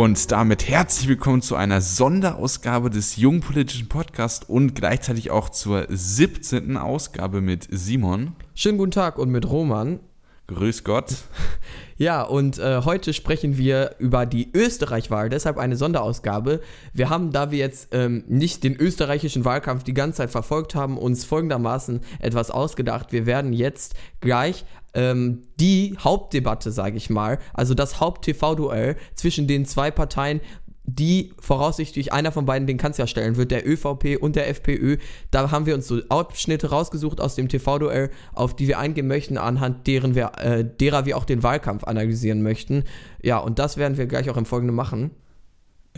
Und damit herzlich willkommen zu einer Sonderausgabe des Jungpolitischen Podcasts und gleichzeitig auch zur 17. Ausgabe mit Simon. Schönen guten Tag und mit Roman. Grüß Gott. Ja, und äh, heute sprechen wir über die Österreich-Wahl, deshalb eine Sonderausgabe. Wir haben, da wir jetzt ähm, nicht den österreichischen Wahlkampf die ganze Zeit verfolgt haben, uns folgendermaßen etwas ausgedacht. Wir werden jetzt gleich ähm, die Hauptdebatte, sage ich mal, also das Haupt-TV-Duell zwischen den zwei Parteien, die voraussichtlich einer von beiden den Kanzler stellen wird, der ÖVP und der FPÖ. Da haben wir uns so Abschnitte rausgesucht aus dem TV-Duell, auf die wir eingehen möchten, anhand deren wir, äh, derer wir auch den Wahlkampf analysieren möchten. Ja, und das werden wir gleich auch im Folgenden machen.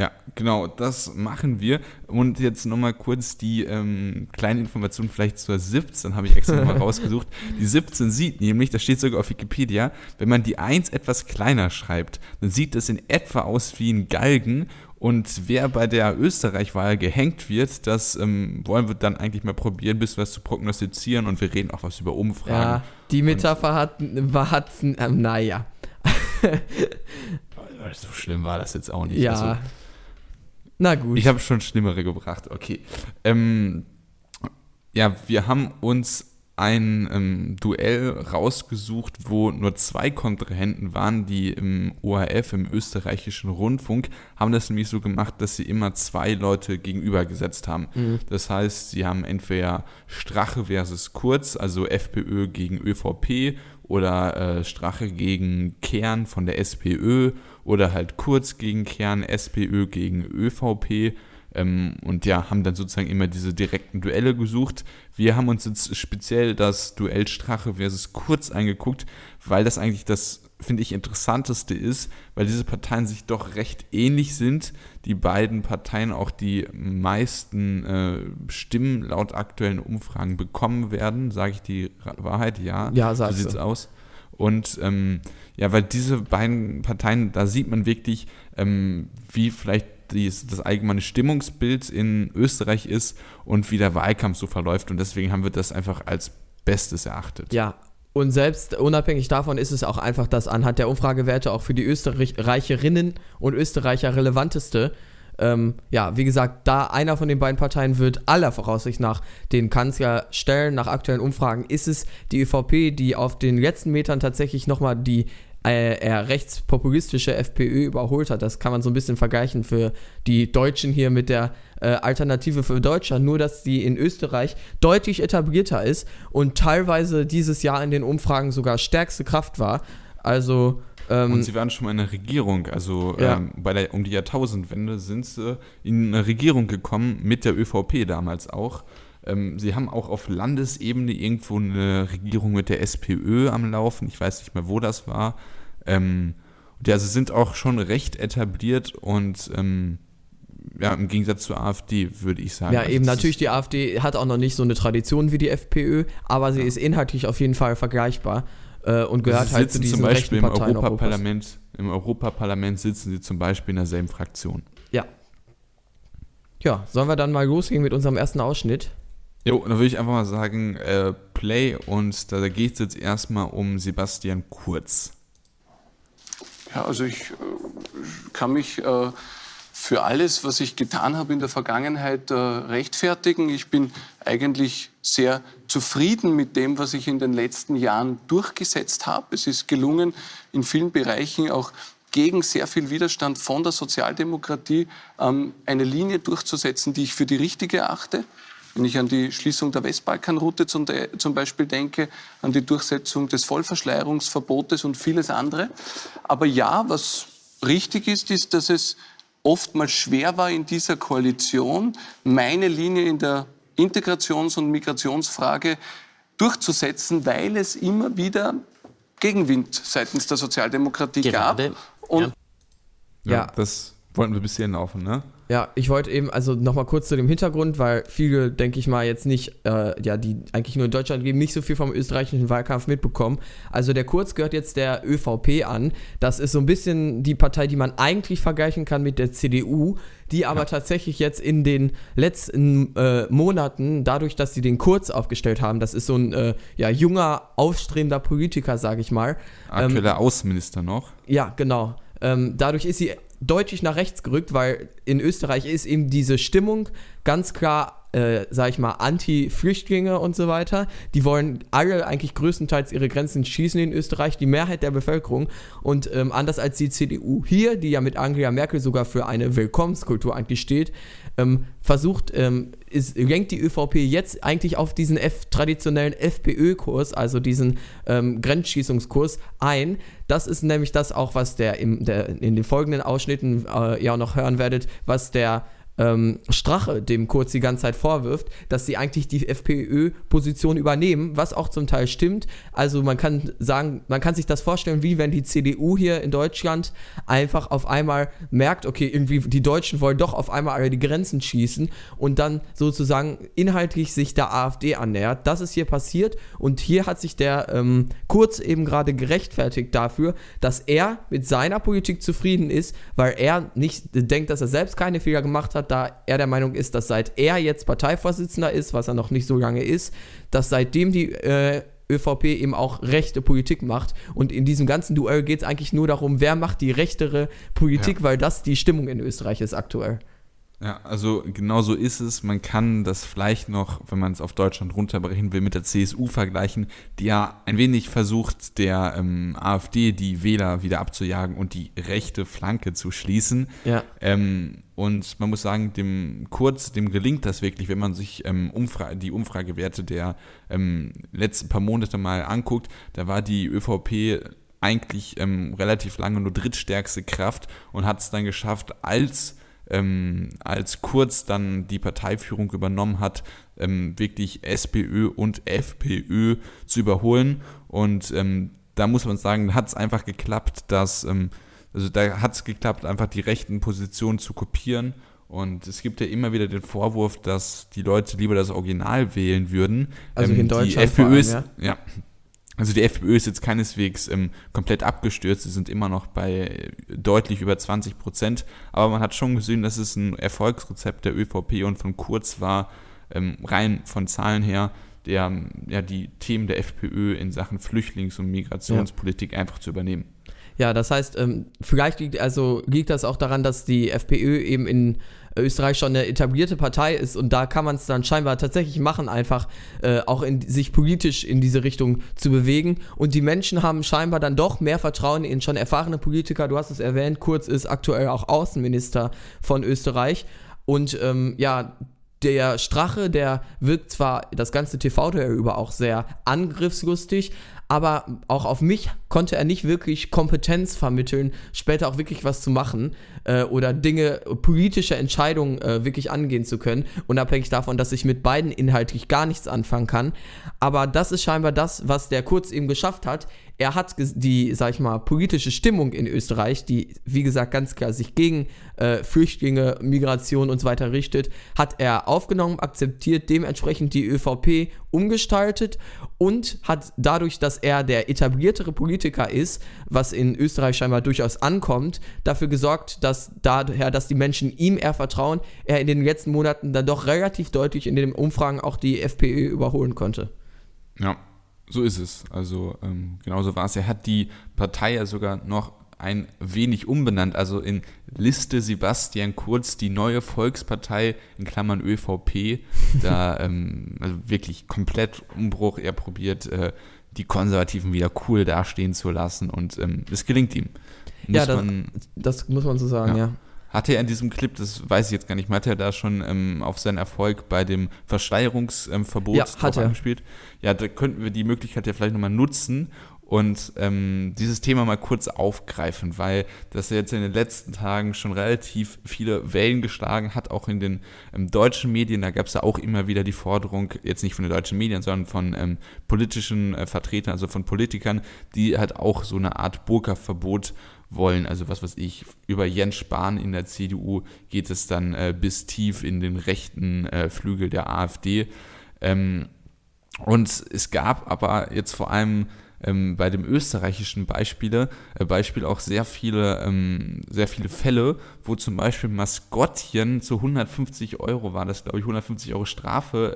Ja, genau, das machen wir. Und jetzt nochmal kurz die ähm, kleine Information vielleicht zur 17, habe ich extra nochmal rausgesucht. Die 17 sieht nämlich, das steht sogar auf Wikipedia, wenn man die 1 etwas kleiner schreibt, dann sieht das in etwa aus wie ein Galgen. Und wer bei der Österreich-Wahl gehängt wird, das ähm, wollen wir dann eigentlich mal probieren, bis was zu prognostizieren. Und wir reden auch was über Umfragen. Ja, die Metapher hat, hat äh, naja. so schlimm war das jetzt auch nicht. Ja. Also, na gut. Ich habe schon schlimmere gebracht, okay. Ähm, ja, wir haben uns ein ähm, Duell rausgesucht, wo nur zwei Kontrahenten waren, die im ORF, im österreichischen Rundfunk, haben das nämlich so gemacht, dass sie immer zwei Leute gegenübergesetzt haben. Mhm. Das heißt, sie haben entweder Strache versus Kurz, also FPÖ gegen ÖVP oder äh, Strache gegen Kern von der SPÖ oder halt Kurz gegen Kern, SPÖ gegen ÖVP. Ähm, und ja, haben dann sozusagen immer diese direkten Duelle gesucht. Wir haben uns jetzt speziell das Duell Strache versus Kurz angeguckt, weil das eigentlich das, finde ich, interessanteste ist, weil diese Parteien sich doch recht ähnlich sind. Die beiden Parteien auch die meisten äh, Stimmen laut aktuellen Umfragen bekommen werden. Sage ich die Wahrheit? Ja. Ja, so sieht es aus. Und ähm, ja, weil diese beiden Parteien, da sieht man wirklich, ähm, wie vielleicht dies, das allgemeine Stimmungsbild in Österreich ist und wie der Wahlkampf so verläuft. Und deswegen haben wir das einfach als Bestes erachtet. Ja, und selbst unabhängig davon ist es auch einfach das anhand der Umfragewerte auch für die Österreicherinnen und Österreicher relevanteste ähm, ja, wie gesagt, da einer von den beiden Parteien wird aller Voraussicht nach den Kanzler stellen. Nach aktuellen Umfragen ist es die ÖVP, die auf den letzten Metern tatsächlich nochmal die äh, eher rechtspopulistische FPÖ überholt hat. Das kann man so ein bisschen vergleichen für die Deutschen hier mit der äh, Alternative für Deutschland, nur dass die in Österreich deutlich etablierter ist und teilweise dieses Jahr in den Umfragen sogar stärkste Kraft war. Also ähm, und sie waren schon mal in der Regierung, also ja. ähm, bei der, um die Jahrtausendwende sind sie in eine Regierung gekommen, mit der ÖVP damals auch. Ähm, sie haben auch auf Landesebene irgendwo eine Regierung mit der SPÖ am Laufen, ich weiß nicht mehr, wo das war. Ähm, ja, sie sind auch schon recht etabliert und ähm, ja, im Gegensatz zur AfD, würde ich sagen. Ja, also eben natürlich, die AfD hat auch noch nicht so eine Tradition wie die FPÖ, aber sie ja. ist inhaltlich auf jeden Fall vergleichbar äh, und gehört sie halt zu diesen zum Beispiel im Europaparlament, Im Europaparlament sitzen sie zum Beispiel in derselben Fraktion. Ja. Ja, sollen wir dann mal losgehen mit unserem ersten Ausschnitt? Jo, dann würde ich einfach mal sagen, äh, Play und da geht es jetzt erstmal um Sebastian Kurz. Ja, also ich äh, kann mich äh, für alles, was ich getan habe in der Vergangenheit, äh, rechtfertigen. Ich bin eigentlich sehr zufrieden mit dem, was ich in den letzten Jahren durchgesetzt habe. Es ist gelungen, in vielen Bereichen auch gegen sehr viel Widerstand von der Sozialdemokratie ähm, eine Linie durchzusetzen, die ich für die richtige erachte. Wenn ich an die Schließung der Westbalkanroute zum, Beispiel denke, an die Durchsetzung des Vollverschleierungsverbotes und vieles andere. Aber ja, was richtig ist, ist, dass es oftmals schwer war in dieser Koalition, meine Linie in der Integrations- und Migrationsfrage durchzusetzen, weil es immer wieder Gegenwind seitens der Sozialdemokratie Gerade, gab. Und ja. ja, das wollten wir bis hierhin laufen, ne? Ja, ich wollte eben, also nochmal kurz zu dem Hintergrund, weil viele, denke ich mal, jetzt nicht, äh, ja, die eigentlich nur in Deutschland leben, nicht so viel vom österreichischen Wahlkampf mitbekommen. Also der Kurz gehört jetzt der ÖVP an. Das ist so ein bisschen die Partei, die man eigentlich vergleichen kann mit der CDU, die aber ja. tatsächlich jetzt in den letzten äh, Monaten, dadurch, dass sie den Kurz aufgestellt haben, das ist so ein äh, ja, junger, aufstrebender Politiker, sage ich mal. Aktueller ähm, Außenminister noch. Ja, genau ähm, dadurch ist sie deutlich nach rechts gerückt, weil in Österreich ist eben diese Stimmung ganz klar äh, sag ich mal, Anti-Flüchtlinge und so weiter. Die wollen alle eigentlich größtenteils ihre Grenzen schießen in Österreich, die Mehrheit der Bevölkerung. Und ähm, anders als die CDU hier, die ja mit Angela Merkel sogar für eine Willkommenskultur eigentlich steht, ähm, versucht, ähm, ist, lenkt die ÖVP jetzt eigentlich auf diesen F traditionellen FPÖ-Kurs, also diesen ähm, Grenzschießungskurs, ein. Das ist nämlich das auch, was der, im, der in den folgenden Ausschnitten äh, ja auch noch hören werdet, was der ähm, Strache dem Kurz die ganze Zeit vorwirft, dass sie eigentlich die FPÖ-Position übernehmen, was auch zum Teil stimmt. Also man kann sagen, man kann sich das vorstellen, wie wenn die CDU hier in Deutschland einfach auf einmal merkt, okay, irgendwie die Deutschen wollen doch auf einmal alle die Grenzen schießen und dann sozusagen inhaltlich sich der AfD annähert. Das ist hier passiert und hier hat sich der ähm, Kurz eben gerade gerechtfertigt dafür, dass er mit seiner Politik zufrieden ist, weil er nicht denkt, dass er selbst keine Fehler gemacht hat hat, da er der Meinung ist, dass seit er jetzt Parteivorsitzender ist, was er noch nicht so lange ist, dass seitdem die äh, ÖVP eben auch rechte Politik macht. Und in diesem ganzen Duell geht es eigentlich nur darum, wer macht die rechtere Politik, ja. weil das die Stimmung in Österreich ist aktuell. Ja, also genau so ist es. Man kann das vielleicht noch, wenn man es auf Deutschland runterbrechen will, mit der CSU vergleichen, die ja ein wenig versucht, der ähm, AfD die Wähler wieder abzujagen und die rechte Flanke zu schließen. Ja. Ähm, und man muss sagen, dem Kurz, dem gelingt das wirklich, wenn man sich ähm, Umfra die Umfragewerte der ähm, letzten paar Monate mal anguckt. Da war die ÖVP eigentlich ähm, relativ lange nur drittstärkste Kraft und hat es dann geschafft, als ähm, als Kurz dann die Parteiführung übernommen hat, ähm, wirklich SPÖ und FPÖ zu überholen. Und ähm, da muss man sagen, hat es einfach geklappt, dass, ähm, also da hat es geklappt, einfach die rechten Positionen zu kopieren. Und es gibt ja immer wieder den Vorwurf, dass die Leute lieber das Original wählen würden. Also in ähm, Deutschland. Die FPÖ ist, ja. ja. Also die FPÖ ist jetzt keineswegs ähm, komplett abgestürzt, sie sind immer noch bei deutlich über 20 Prozent, aber man hat schon gesehen, dass es ein Erfolgsrezept der ÖVP und von Kurz war, ähm, rein von Zahlen her, der ja die Themen der FPÖ in Sachen Flüchtlings- und Migrationspolitik ja. einfach zu übernehmen. Ja, das heißt, ähm, vielleicht liegt, also liegt das auch daran, dass die FPÖ eben in Österreich schon eine etablierte Partei ist und da kann man es dann scheinbar tatsächlich machen, einfach äh, auch in, sich politisch in diese Richtung zu bewegen. Und die Menschen haben scheinbar dann doch mehr Vertrauen in schon erfahrene Politiker. Du hast es erwähnt, Kurz ist aktuell auch Außenminister von Österreich. Und ähm, ja, der Strache, der wirkt zwar das ganze TV-Duell über auch sehr angriffslustig, aber auch auf mich konnte er nicht wirklich Kompetenz vermitteln, später auch wirklich was zu machen äh, oder Dinge, politische Entscheidungen äh, wirklich angehen zu können, unabhängig davon, dass ich mit beiden inhaltlich gar nichts anfangen kann. Aber das ist scheinbar das, was der Kurz eben geschafft hat. Er hat die, sag ich mal, politische Stimmung in Österreich, die, wie gesagt, ganz klar sich gegen äh, Flüchtlinge, Migration und so weiter richtet, hat er aufgenommen, akzeptiert, dementsprechend die ÖVP umgestaltet und hat dadurch, dass er der etabliertere Politiker ist, was in Österreich scheinbar durchaus ankommt, dafür gesorgt, dass daher, dass die Menschen ihm eher vertrauen, er in den letzten Monaten dann doch relativ deutlich in den Umfragen auch die FPÖ überholen konnte. Ja, so ist es. Also ähm, genauso war es. Er hat die Partei ja sogar noch ein wenig umbenannt, also in Liste Sebastian Kurz, die neue Volkspartei in Klammern ÖVP, da ähm, also wirklich komplett Umbruch. Er probiert, äh, die Konservativen wieder cool dastehen zu lassen und ähm, es gelingt ihm. Muss ja, das, man, das, muss man so sagen, ja. ja. Hatte er in diesem Clip, das weiß ich jetzt gar nicht, hat er da schon ähm, auf seinen Erfolg bei dem Verschleierungsverbot ähm, ja, angespielt? Ja, da könnten wir die Möglichkeit ja vielleicht nochmal nutzen und ähm, dieses Thema mal kurz aufgreifen, weil das jetzt in den letzten Tagen schon relativ viele Wellen geschlagen hat, auch in den ähm, deutschen Medien. Da gab es ja auch immer wieder die Forderung, jetzt nicht von den deutschen Medien, sondern von ähm, politischen äh, Vertretern, also von Politikern, die halt auch so eine Art Burka-Verbot wollen. Also was weiß ich, über Jens Spahn in der CDU geht es dann äh, bis tief in den rechten äh, Flügel der AfD. Ähm, und es gab aber jetzt vor allem ähm, bei dem österreichischen Beispiele, äh, Beispiel auch sehr viele, ähm, sehr viele Fälle, wo zum Beispiel Maskottchen zu 150 Euro war das, glaube ich, 150 Euro Strafe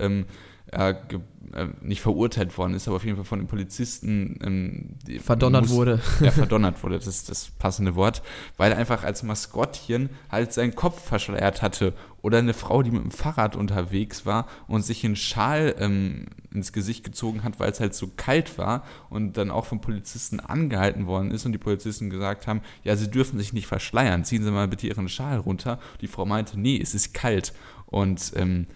ge äh, nicht verurteilt worden ist, aber auf jeden Fall von den Polizisten ähm, verdonnert muss, wurde. Ja, verdonnert wurde, das ist das passende Wort, weil er einfach als Maskottchen halt seinen Kopf verschleiert hatte. Oder eine Frau, die mit dem Fahrrad unterwegs war und sich einen Schal ähm, ins Gesicht gezogen hat, weil es halt so kalt war und dann auch vom Polizisten angehalten worden ist und die Polizisten gesagt haben, ja, sie dürfen sich nicht verschleiern, ziehen Sie mal bitte Ihren Schal runter. Die Frau meinte, nee, es ist kalt. Und ähm,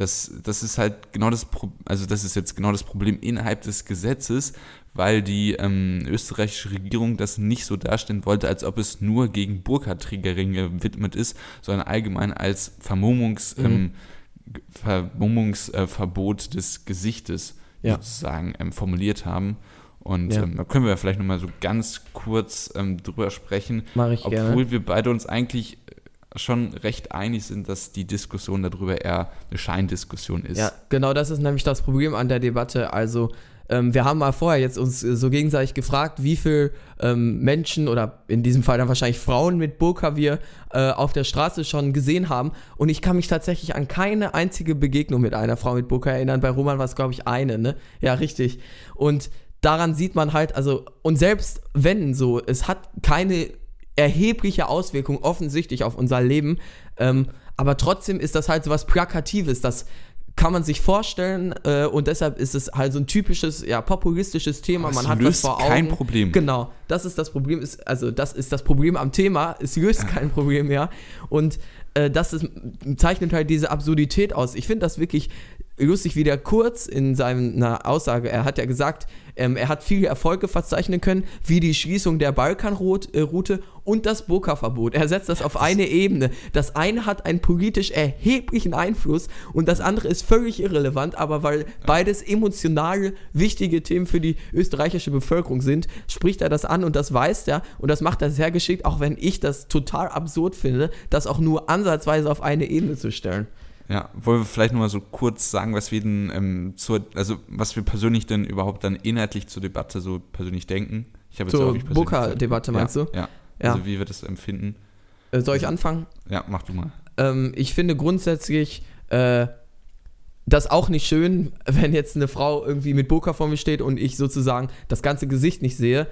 das, das ist halt genau das, Pro also das ist jetzt genau das Problem innerhalb des Gesetzes, weil die ähm, österreichische Regierung das nicht so darstellen wollte, als ob es nur gegen Burka-Trägerringe gewidmet ist, sondern allgemein als Vermummungs, mhm. ähm, Vermummungsverbot äh, des Gesichtes ja. sozusagen ähm, formuliert haben. Und ja. ähm, da können wir vielleicht nochmal so ganz kurz ähm, drüber sprechen. Mach ich obwohl gerne. wir beide uns eigentlich schon recht einig sind, dass die Diskussion darüber eher eine Scheindiskussion ist. Ja, genau das ist nämlich das Problem an der Debatte. Also ähm, wir haben mal vorher jetzt uns so gegenseitig gefragt, wie viele ähm, Menschen oder in diesem Fall dann wahrscheinlich Frauen mit Burka wir äh, auf der Straße schon gesehen haben. Und ich kann mich tatsächlich an keine einzige Begegnung mit einer Frau mit Burka erinnern. Bei Roman war es, glaube ich, eine, ne? Ja, richtig. Und daran sieht man halt, also, und selbst wenn so, es hat keine erhebliche Auswirkung offensichtlich auf unser Leben. Ähm, aber trotzdem ist das halt so was Plakatives, das kann man sich vorstellen äh, und deshalb ist es halt so ein typisches, ja, populistisches Thema. Aber man hat löst was vor Augen. kein Problem. Genau, das ist das Problem, ist, also das ist das Problem am Thema, es löst kein Problem mehr und äh, das ist, zeichnet halt diese Absurdität aus. Ich finde das wirklich lustig, wie der Kurz in seiner Aussage, er hat ja gesagt, ähm, er hat viele Erfolge verzeichnen können, wie die Schließung der Balkanroute und das Burka-Verbot. Er setzt das auf eine Ebene. Das eine hat einen politisch erheblichen Einfluss und das andere ist völlig irrelevant, aber weil beides emotionale, wichtige Themen für die österreichische Bevölkerung sind, spricht er das an und das weiß er und das macht er sehr geschickt, auch wenn ich das total absurd finde, das auch nur ansatzweise auf eine Ebene zu stellen. Ja, wollen wir vielleicht nochmal so kurz sagen, was wir denn ähm, zur, also was wir persönlich denn überhaupt dann inhaltlich zur Debatte so persönlich denken? Ich habe zur Booker-Debatte meinst ja, du? Ja. Ja. Also wie wir das empfinden. Äh, soll ich anfangen? Ja, mach du mal. Ähm, ich finde grundsätzlich äh, das auch nicht schön, wenn jetzt eine Frau irgendwie mit Burka vor mir steht und ich sozusagen das ganze Gesicht nicht sehe.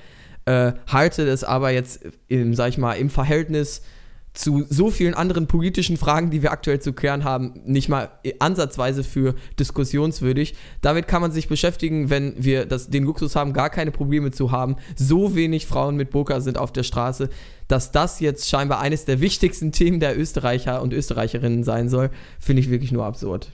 Äh, halte das aber jetzt, im, sag ich mal, im Verhältnis zu so vielen anderen politischen Fragen, die wir aktuell zu klären haben, nicht mal ansatzweise für diskussionswürdig. Damit kann man sich beschäftigen, wenn wir das, den Luxus haben, gar keine Probleme zu haben. So wenig Frauen mit Burka sind auf der Straße, dass das jetzt scheinbar eines der wichtigsten Themen der Österreicher und Österreicherinnen sein soll, finde ich wirklich nur absurd.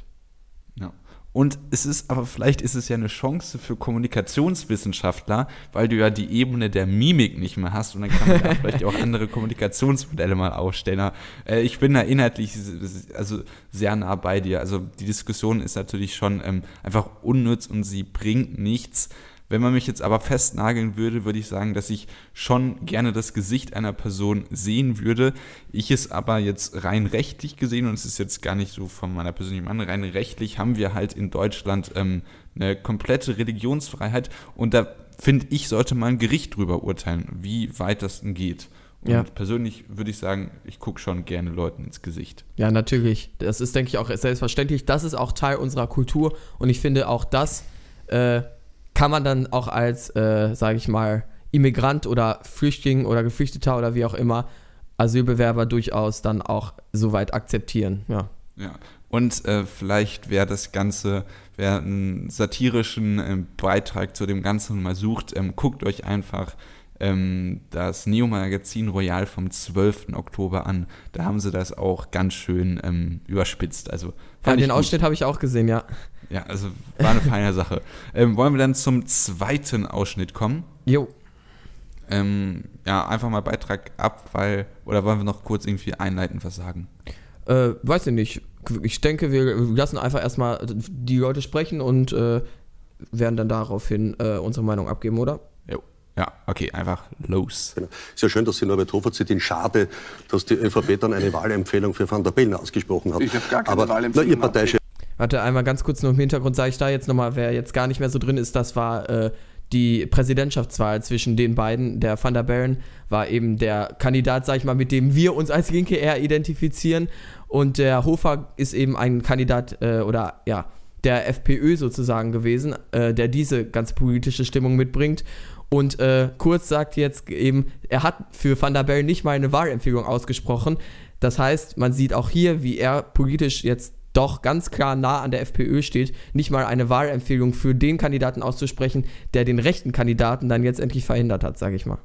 Und es ist, aber vielleicht ist es ja eine Chance für Kommunikationswissenschaftler, weil du ja die Ebene der Mimik nicht mehr hast und dann kann man da vielleicht auch andere Kommunikationsmodelle mal aufstellen. Äh, ich bin da inhaltlich also sehr nah bei dir. Also die Diskussion ist natürlich schon ähm, einfach unnütz und sie bringt nichts. Wenn man mich jetzt aber festnageln würde, würde ich sagen, dass ich schon gerne das Gesicht einer Person sehen würde. Ich es aber jetzt rein rechtlich gesehen, und es ist jetzt gar nicht so von meiner persönlichen Meinung, rein rechtlich haben wir halt in Deutschland ähm, eine komplette Religionsfreiheit und da finde ich, sollte mal ein Gericht drüber urteilen, wie weit das denn geht. Und ja. persönlich würde ich sagen, ich gucke schon gerne Leuten ins Gesicht. Ja, natürlich. Das ist, denke ich, auch selbstverständlich. Das ist auch Teil unserer Kultur und ich finde auch das äh, kann man dann auch als, äh, sage ich mal, Immigrant oder Flüchtling oder Geflüchteter oder wie auch immer Asylbewerber durchaus dann auch soweit akzeptieren. Ja. Ja. Und äh, vielleicht wer das Ganze, wer einen satirischen äh, Beitrag zu dem Ganzen mal sucht, ähm, guckt euch einfach ähm, das Neo-Magazin Royal vom 12. Oktober an. Da haben sie das auch ganz schön ähm, überspitzt. Also, ja, den Ausschnitt habe ich auch gesehen, ja. Ja, also war eine feine Sache. Ähm, wollen wir dann zum zweiten Ausschnitt kommen? Jo. Ähm, ja, einfach mal Beitrag ab, weil, oder wollen wir noch kurz irgendwie einleitend was sagen? Äh, weiß ich nicht. Ich denke, wir lassen einfach erstmal die Leute sprechen und äh, werden dann daraufhin äh, unsere Meinung abgeben, oder? Ja, okay, einfach los. Genau. Ist ja schön, dass Sie Norbert Hofer zitieren. Schade, dass die ÖVP dann eine Wahlempfehlung für Van der Bellen ausgesprochen hat. Ich habe gar keine Aber, Wahlempfehlung. Na, Ihr Parteichef Warte, einmal ganz kurz nur im Hintergrund sage ich da jetzt nochmal, wer jetzt gar nicht mehr so drin ist, das war äh, die Präsidentschaftswahl zwischen den beiden. Der Van der Bellen war eben der Kandidat, sag ich mal, mit dem wir uns als Linke eher identifizieren. Und der Hofer ist eben ein Kandidat äh, oder ja, der FPÖ sozusagen gewesen, äh, der diese ganze politische Stimmung mitbringt. Und äh, Kurz sagt jetzt eben, er hat für Van der Bellen nicht mal eine Wahlempfehlung ausgesprochen. Das heißt, man sieht auch hier, wie er politisch jetzt doch ganz klar nah an der FPÖ steht, nicht mal eine Wahlempfehlung für den Kandidaten auszusprechen, der den rechten Kandidaten dann jetzt endlich verhindert hat, sage ich mal.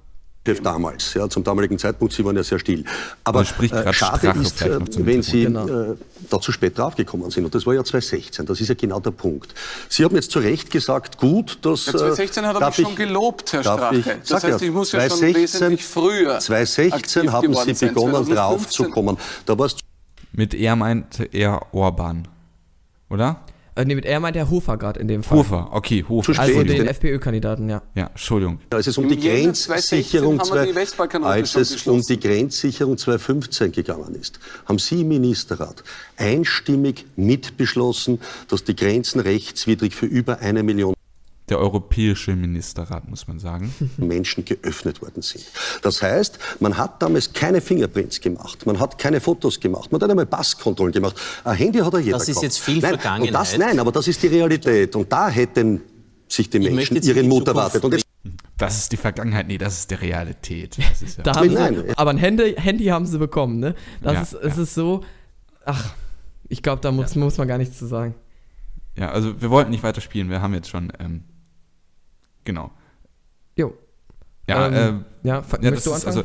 Chef damals, ja, zum damaligen Zeitpunkt, Sie waren ja sehr still. Aber Man spricht äh, schade Strache ist, äh, wenn Sie Genau. äh, da zu spät draufgekommen sind. Und das war ja 2016, das ist ja genau der Punkt. Sie haben jetzt zu Recht gesagt, gut, dass... Ja, 2016 hat er äh, mich schon ich- gelobt, Herr Strache. Ich, Das sag heißt, ich muss ja schon 2016 wesentlich früher 2016 aktiv haben Sie begonnen 2015 draufzukommen. Da Mit er meinte er Orban. Oder? Äh, nee, mit er meint der Hofer gerade in dem Fall. Hofer, okay, Hofer. Zu Also den FPÖ-Kandidaten, ja. Ja, Entschuldigung. als es um Im die Grenzsicherung 2016 haben wir die zwei- Westbalkanroute als es um die Grenzsicherung 2015 gegangen ist, haben Sie im Ministerrat einstimmig mitbeschlossen, dass die Grenzen rechtswidrig für über eine Million Der Europäische Ministerrat, muss man sagen. Menschen geöffnet worden sind. Das heißt, man hat damals keine Fingerprints gemacht, man hat keine Fotos gemacht, man hat einmal Passkontrollen gemacht. Ein Handy hat ja jeder Das ist gehabt. jetzt viel nein, Vergangenheit. Und das, nein, aber das ist die Realität. Und da hätten sich die Menschen ihren Mut erwartet. Und Das ist die Vergangenheit, nee, das ist die Realität. Das ist ja Da haben Nein. sie, aber ein Handy, Handy haben sie bekommen, ne? Das Ja, ist, es ja. ist so, ach, ich glaube, da muss, muss man gar nichts zu sagen. Ja, also wir wollten nicht weiter spielen, wir haben jetzt schon, ähm, genau. Jo. Ja, Ähm, ähm, Ja, ja, das ist, anfangen? also,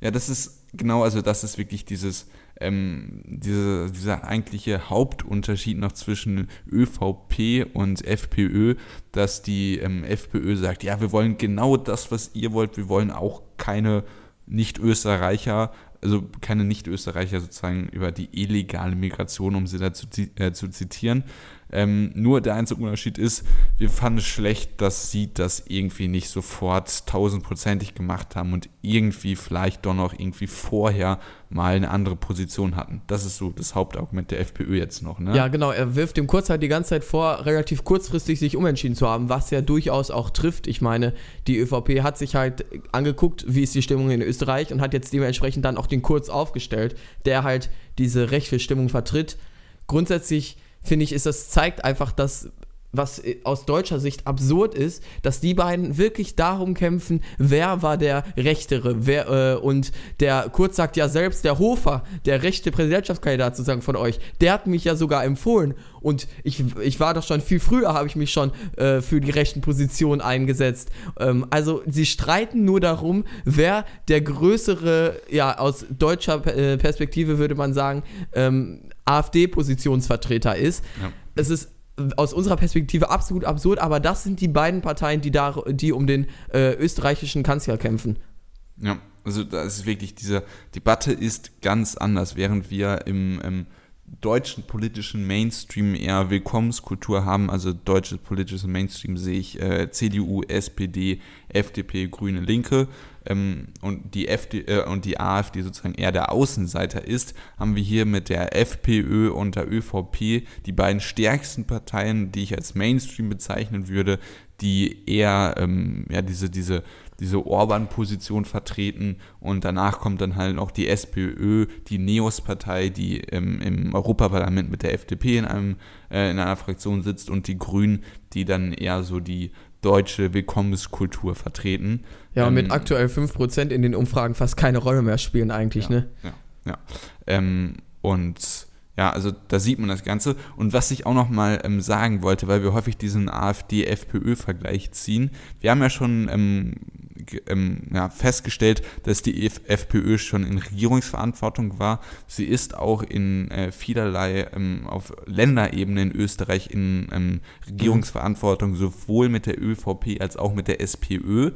ja, das ist genau, also das ist wirklich dieses, ähm, diese, dieser eigentliche Hauptunterschied noch zwischen ÖVP und FPÖ, dass die ähm, FPÖ sagt, ja, wir wollen genau das, was ihr wollt, wir wollen auch keine Nicht-Österreicher, also keine Nicht-Österreicher sozusagen über die illegale Migration, um sie da zu, äh, zu zitieren. Ähm, nur der einzige Unterschied ist, wir fanden es schlecht, dass sie das irgendwie nicht sofort tausendprozentig gemacht haben und irgendwie vielleicht doch noch irgendwie vorher mal eine andere Position hatten. Das ist so das Hauptargument der FPÖ jetzt noch, ne? Ja, genau. Er wirft dem Kurz halt die ganze Zeit vor, relativ kurzfristig sich umentschieden zu haben, was ja durchaus auch trifft. Ich meine, die ÖVP hat sich halt angeguckt, wie ist die Stimmung in Österreich und hat jetzt dementsprechend dann auch den Kurz aufgestellt, der halt diese rechte Stimmung vertritt. Grundsätzlich finde ich, ist das zeigt einfach, dass was aus deutscher Sicht absurd ist, dass die beiden wirklich darum kämpfen, wer war der Rechtere, wer, äh, und der Kurz sagt ja selbst, der Hofer, der rechte Präsidentschaftskandidat sozusagen von euch, der hat mich ja sogar empfohlen und ich, ich war doch schon viel früher, habe ich mich schon äh, für die rechten Positionen eingesetzt. Ähm, also sie streiten nur darum, wer der größere, ja aus deutscher äh, Perspektive würde man sagen, ähm, AfD-Positionsvertreter ist. Ja. Es ist aus unserer Perspektive absolut absurd, aber das sind die beiden Parteien, die, da, die um den äh, österreichischen Kanzler kämpfen. Ja, also da ist wirklich, diese Debatte ist ganz anders, während wir im, im deutschen politischen Mainstream eher Willkommenskultur haben, also deutsches politisches Mainstream sehe ich äh, CDU, SPD, FDP, Grüne, Linke ähm, und, die FD, äh, und die AfD sozusagen eher der Außenseiter ist, haben wir hier mit der FPÖ und der ÖVP die beiden stärksten Parteien, die ich als Mainstream bezeichnen würde, die eher ähm, ja, diese, diese diese Orban-Position vertreten. Und danach kommt dann halt noch die SPÖ, die Neos-Partei, die ähm, im Europaparlament mit der FDP in, einem, äh, in einer Fraktion sitzt und die Grünen, die dann eher so die deutsche Willkommenskultur vertreten. Ja, und mit Ähm, aktuell 5% in den Umfragen fast keine Rolle mehr spielen eigentlich, ja, ne? Ja, ja. Ähm, und ja, also da sieht man das Ganze. Und was ich auch noch mal ähm, sagen wollte, weil wir häufig diesen AfD-FPÖ-Vergleich ziehen. Wir haben ja schon ähm, ähm, ja, festgestellt, dass die FPÖ schon in Regierungsverantwortung war. Sie ist auch in äh, vielerlei ähm, auf Länderebene in Österreich in ähm, Regierungsverantwortung, sowohl mit der ÖVP als auch mit der SPÖ.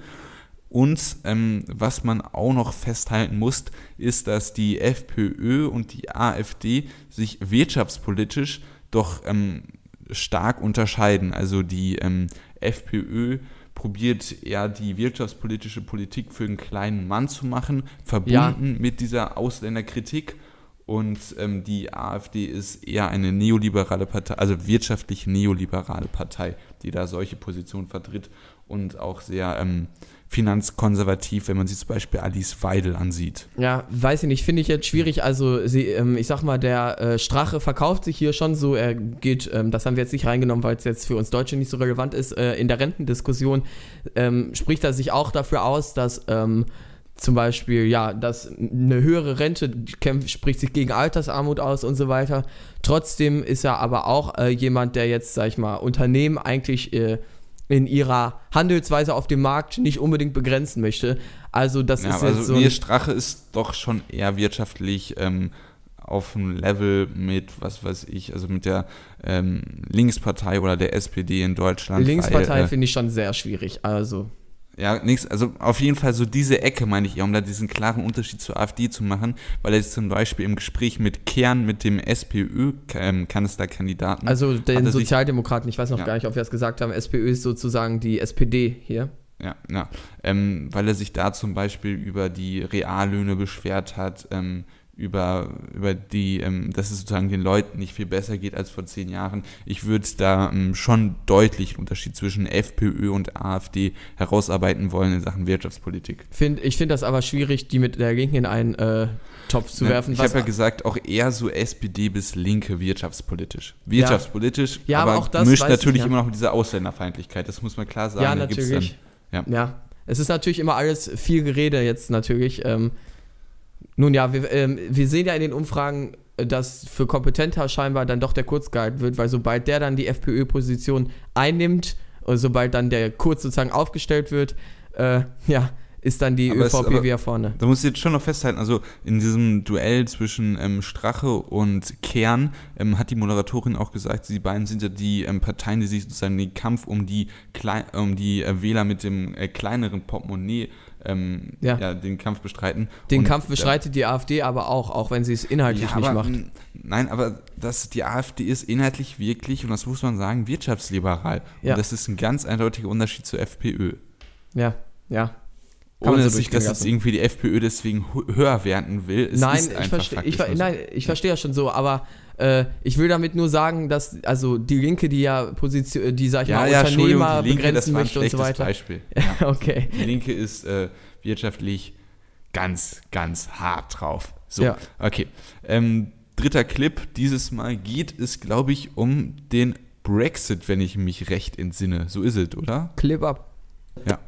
Und ähm, was man auch noch festhalten muss, ist, dass die FPÖ und die AfD sich wirtschaftspolitisch doch ähm, stark unterscheiden. Also die ähm, FPÖ probiert eher die wirtschaftspolitische Politik für einen kleinen Mann zu machen, verbunden mit dieser Ausländerkritik. Und ähm, die AfD ist eher eine neoliberale Partei, also wirtschaftlich neoliberale Partei, die da solche Positionen vertritt und auch sehr ähm, finanzkonservativ, wenn man sich zum Beispiel Alice Weidel ansieht. Ja, weiß ich nicht, finde ich jetzt schwierig. Also, sie, ähm, ich sag mal, der äh, Strache verkauft sich hier schon so. Er geht, ähm, das haben wir jetzt nicht reingenommen, weil es jetzt für uns Deutsche nicht so relevant ist. Äh, in der Rentendiskussion ähm, spricht er sich auch dafür aus, dass ähm, zum Beispiel, ja, dass eine höhere Rente kämpft, spricht sich gegen Altersarmut aus und so weiter. Trotzdem ist er aber auch äh, jemand, der jetzt, sag ich mal, Unternehmen eigentlich äh, in ihrer Handelsweise auf dem Markt nicht unbedingt begrenzen möchte. Also das Ja, ist jetzt also so. Nils Strache ist doch schon eher wirtschaftlich ähm, auf einem Level mit, was weiß ich, also mit der ähm, Linkspartei oder der SPD in Deutschland. Linkspartei äh, finde ich schon sehr schwierig. Also Ja, nichts, also auf jeden Fall so diese Ecke meine ich eher, um da diesen klaren Unterschied zur AfD zu machen, weil er jetzt zum Beispiel im Gespräch mit Kern, mit dem SPÖ-Kanzlerkandidaten. Also den Sozialdemokraten, ich weiß noch Ja. gar nicht, ob wir es gesagt haben, SPÖ ist sozusagen die SPD hier. Ja, ja. Ähm, weil er sich da zum Beispiel über die Reallöhne beschwert hat, ähm, über, über die, ähm, dass es sozusagen den Leuten nicht viel besser geht als vor zehn Jahren. Ich würde da ähm, schon deutlich einen Unterschied zwischen FPÖ und AfD herausarbeiten wollen in Sachen Wirtschaftspolitik. Find, ich finde das aber schwierig, die mit der Linken in einen äh, Topf zu Ne, werfen. ich habe ja gesagt, auch eher so SPD bis Linke wirtschaftspolitisch. Wirtschaftspolitisch, Ja, aber aber, auch das gemischt weiß ich, natürlich ja. immer noch mit dieser Ausländerfeindlichkeit, das muss man klar sagen. ja, natürlich. Dann, ja. Ja, es ist natürlich immer alles viel Gerede jetzt natürlich. Ähm, nun ja, wir, ähm, wir sehen ja in den Umfragen, äh, dass für kompetenter scheinbar dann doch der Kurz gehalten wird, weil sobald der dann die FPÖ-Position einnimmt, äh, sobald dann der Kurz sozusagen aufgestellt wird, äh, ja, ist dann die Aber es- ÖVP aber- wieder vorne. Da muss ich jetzt schon noch festhalten, also in diesem Duell zwischen ähm, Strache und Kern ähm, hat die Moderatorin auch gesagt, die beiden sind ja die ähm, Parteien, die sich sozusagen den Kampf um die, Klei um die äh, Wähler mit dem äh, kleineren Portemonnaie ähm, Ja. ja. den Kampf bestreiten. Den Und, Kampf bestreitet die AfD aber auch, auch wenn sie es inhaltlich ja, nicht aber, macht. Nein, aber das, die AfD ist inhaltlich wirklich, und das muss man sagen, wirtschaftsliberal. Ja. Und das ist ein ganz eindeutiger Unterschied zur FPÖ. Ja, ja. Kann man Ohne so dass ich das jetzt irgendwie die FPÖ deswegen hö- höher werden will. Es nein, ist ich verstehe ich, ver- so. nein, ich verstehe ja schon so, aber äh, ich will damit nur sagen, dass also die Linke, die ja Position, die sag ich Ja, mal ja, Unternehmer die Linke, das begrenzen möchte und so weiter. Beispiel. okay. Die Linke ist äh, wirtschaftlich ganz, ganz hart drauf. So, Ja. okay. Ähm, dritter Clip. Dieses Mal geht es, glaube ich, um den Brexit, wenn ich mich recht entsinne. So ist es, oder? Clip up. Ja.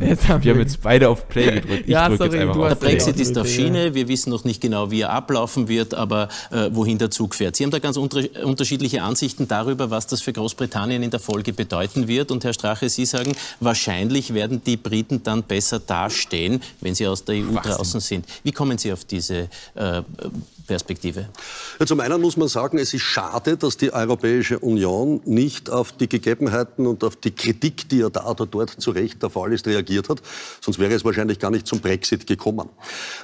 Jetzt haben wir haben jetzt beide auf Play gedrückt. Ich Ja, drücke sorry, jetzt einfach du auf Der Play. Brexit ist auf. Schiene. Wir wissen noch nicht genau, wie er ablaufen wird, aber äh, wohin der Zug fährt. Sie haben da ganz unter unterschiedliche Ansichten darüber, was das für Großbritannien in der Folge bedeuten wird. Und Herr Strache, Sie sagen, wahrscheinlich werden die Briten dann besser dastehen, wenn sie aus der EU Wahnsinn. draußen sind. Wie kommen Sie auf diese äh, Perspektive? Ja, zum einen muss man sagen, es ist schade, dass die Europäische Union nicht auf die Gegebenheiten und auf die Kritik, die ja da oder dort zu Recht der Fall ist, reagiert hat. Sonst wäre es wahrscheinlich gar nicht zum Brexit gekommen.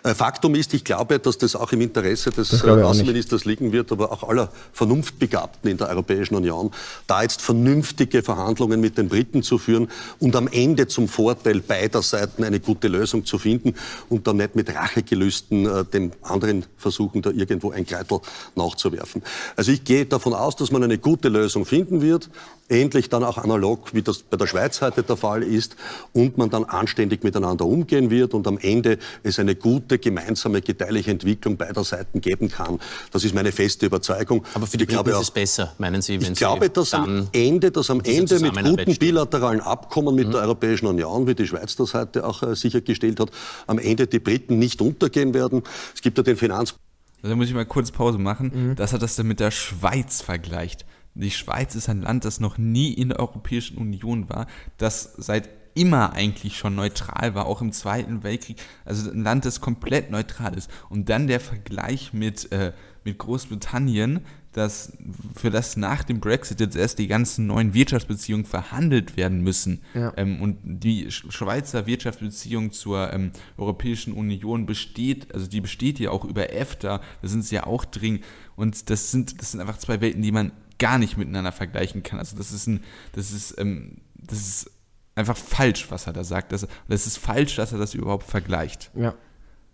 Äh, Faktum ist, ich glaube, dass das auch im Interesse des äh. Außenministers liegen wird, aber auch aller Vernunftbegabten in der Europäischen Union, da jetzt vernünftige Verhandlungen mit den Briten zu führen und am Ende zum Vorteil beider Seiten eine gute Lösung zu finden und dann nicht mit Rachegelüsten äh, dem anderen versuchen, da irgendwo ein Kreitel nachzuwerfen. Also ich gehe davon aus, dass man eine gute Lösung finden wird, ähnlich dann auch analog, wie das bei der Schweiz heute der Fall ist, und man dann anständig miteinander umgehen wird und am Ende es eine gute gemeinsame gedeihliche Entwicklung beider Seiten geben kann. Das ist meine feste Überzeugung. Aber für die Ich glaube ist es besser, meinen Sie, wenn ich glaube, Sie dass am Ende, dass am Ende mit guten bilateralen Abkommen mit der Europäischen Union, wie die Schweiz das heute auch äh, sichergestellt hat, am Ende die Briten nicht untergehen werden. Es gibt ja den Finanz Da muss ich mal kurz Pause machen, Mhm. dass er das dann mit der Schweiz vergleicht. Die Schweiz ist ein Land, das noch nie in der Europäischen Union war, das seit immer eigentlich schon neutral war, auch im Zweiten Weltkrieg. Also ein Land, das komplett neutral ist. Und dann der Vergleich mit, äh, mit Großbritannien, das, für das nach dem Brexit jetzt erst die ganzen neuen Wirtschaftsbeziehungen verhandelt werden müssen. Ja. Ähm, und die Sch- Schweizer Wirtschaftsbeziehung zur ähm, Europäischen Union besteht, also die besteht ja auch über EFTA, da sind sie ja auch drin. Und das sind, das sind einfach zwei Welten, die man gar nicht miteinander vergleichen kann. Also das ist ein, das ist, ähm, das ist einfach falsch, was er da sagt. Das, das ist falsch, dass er das überhaupt vergleicht. Ja.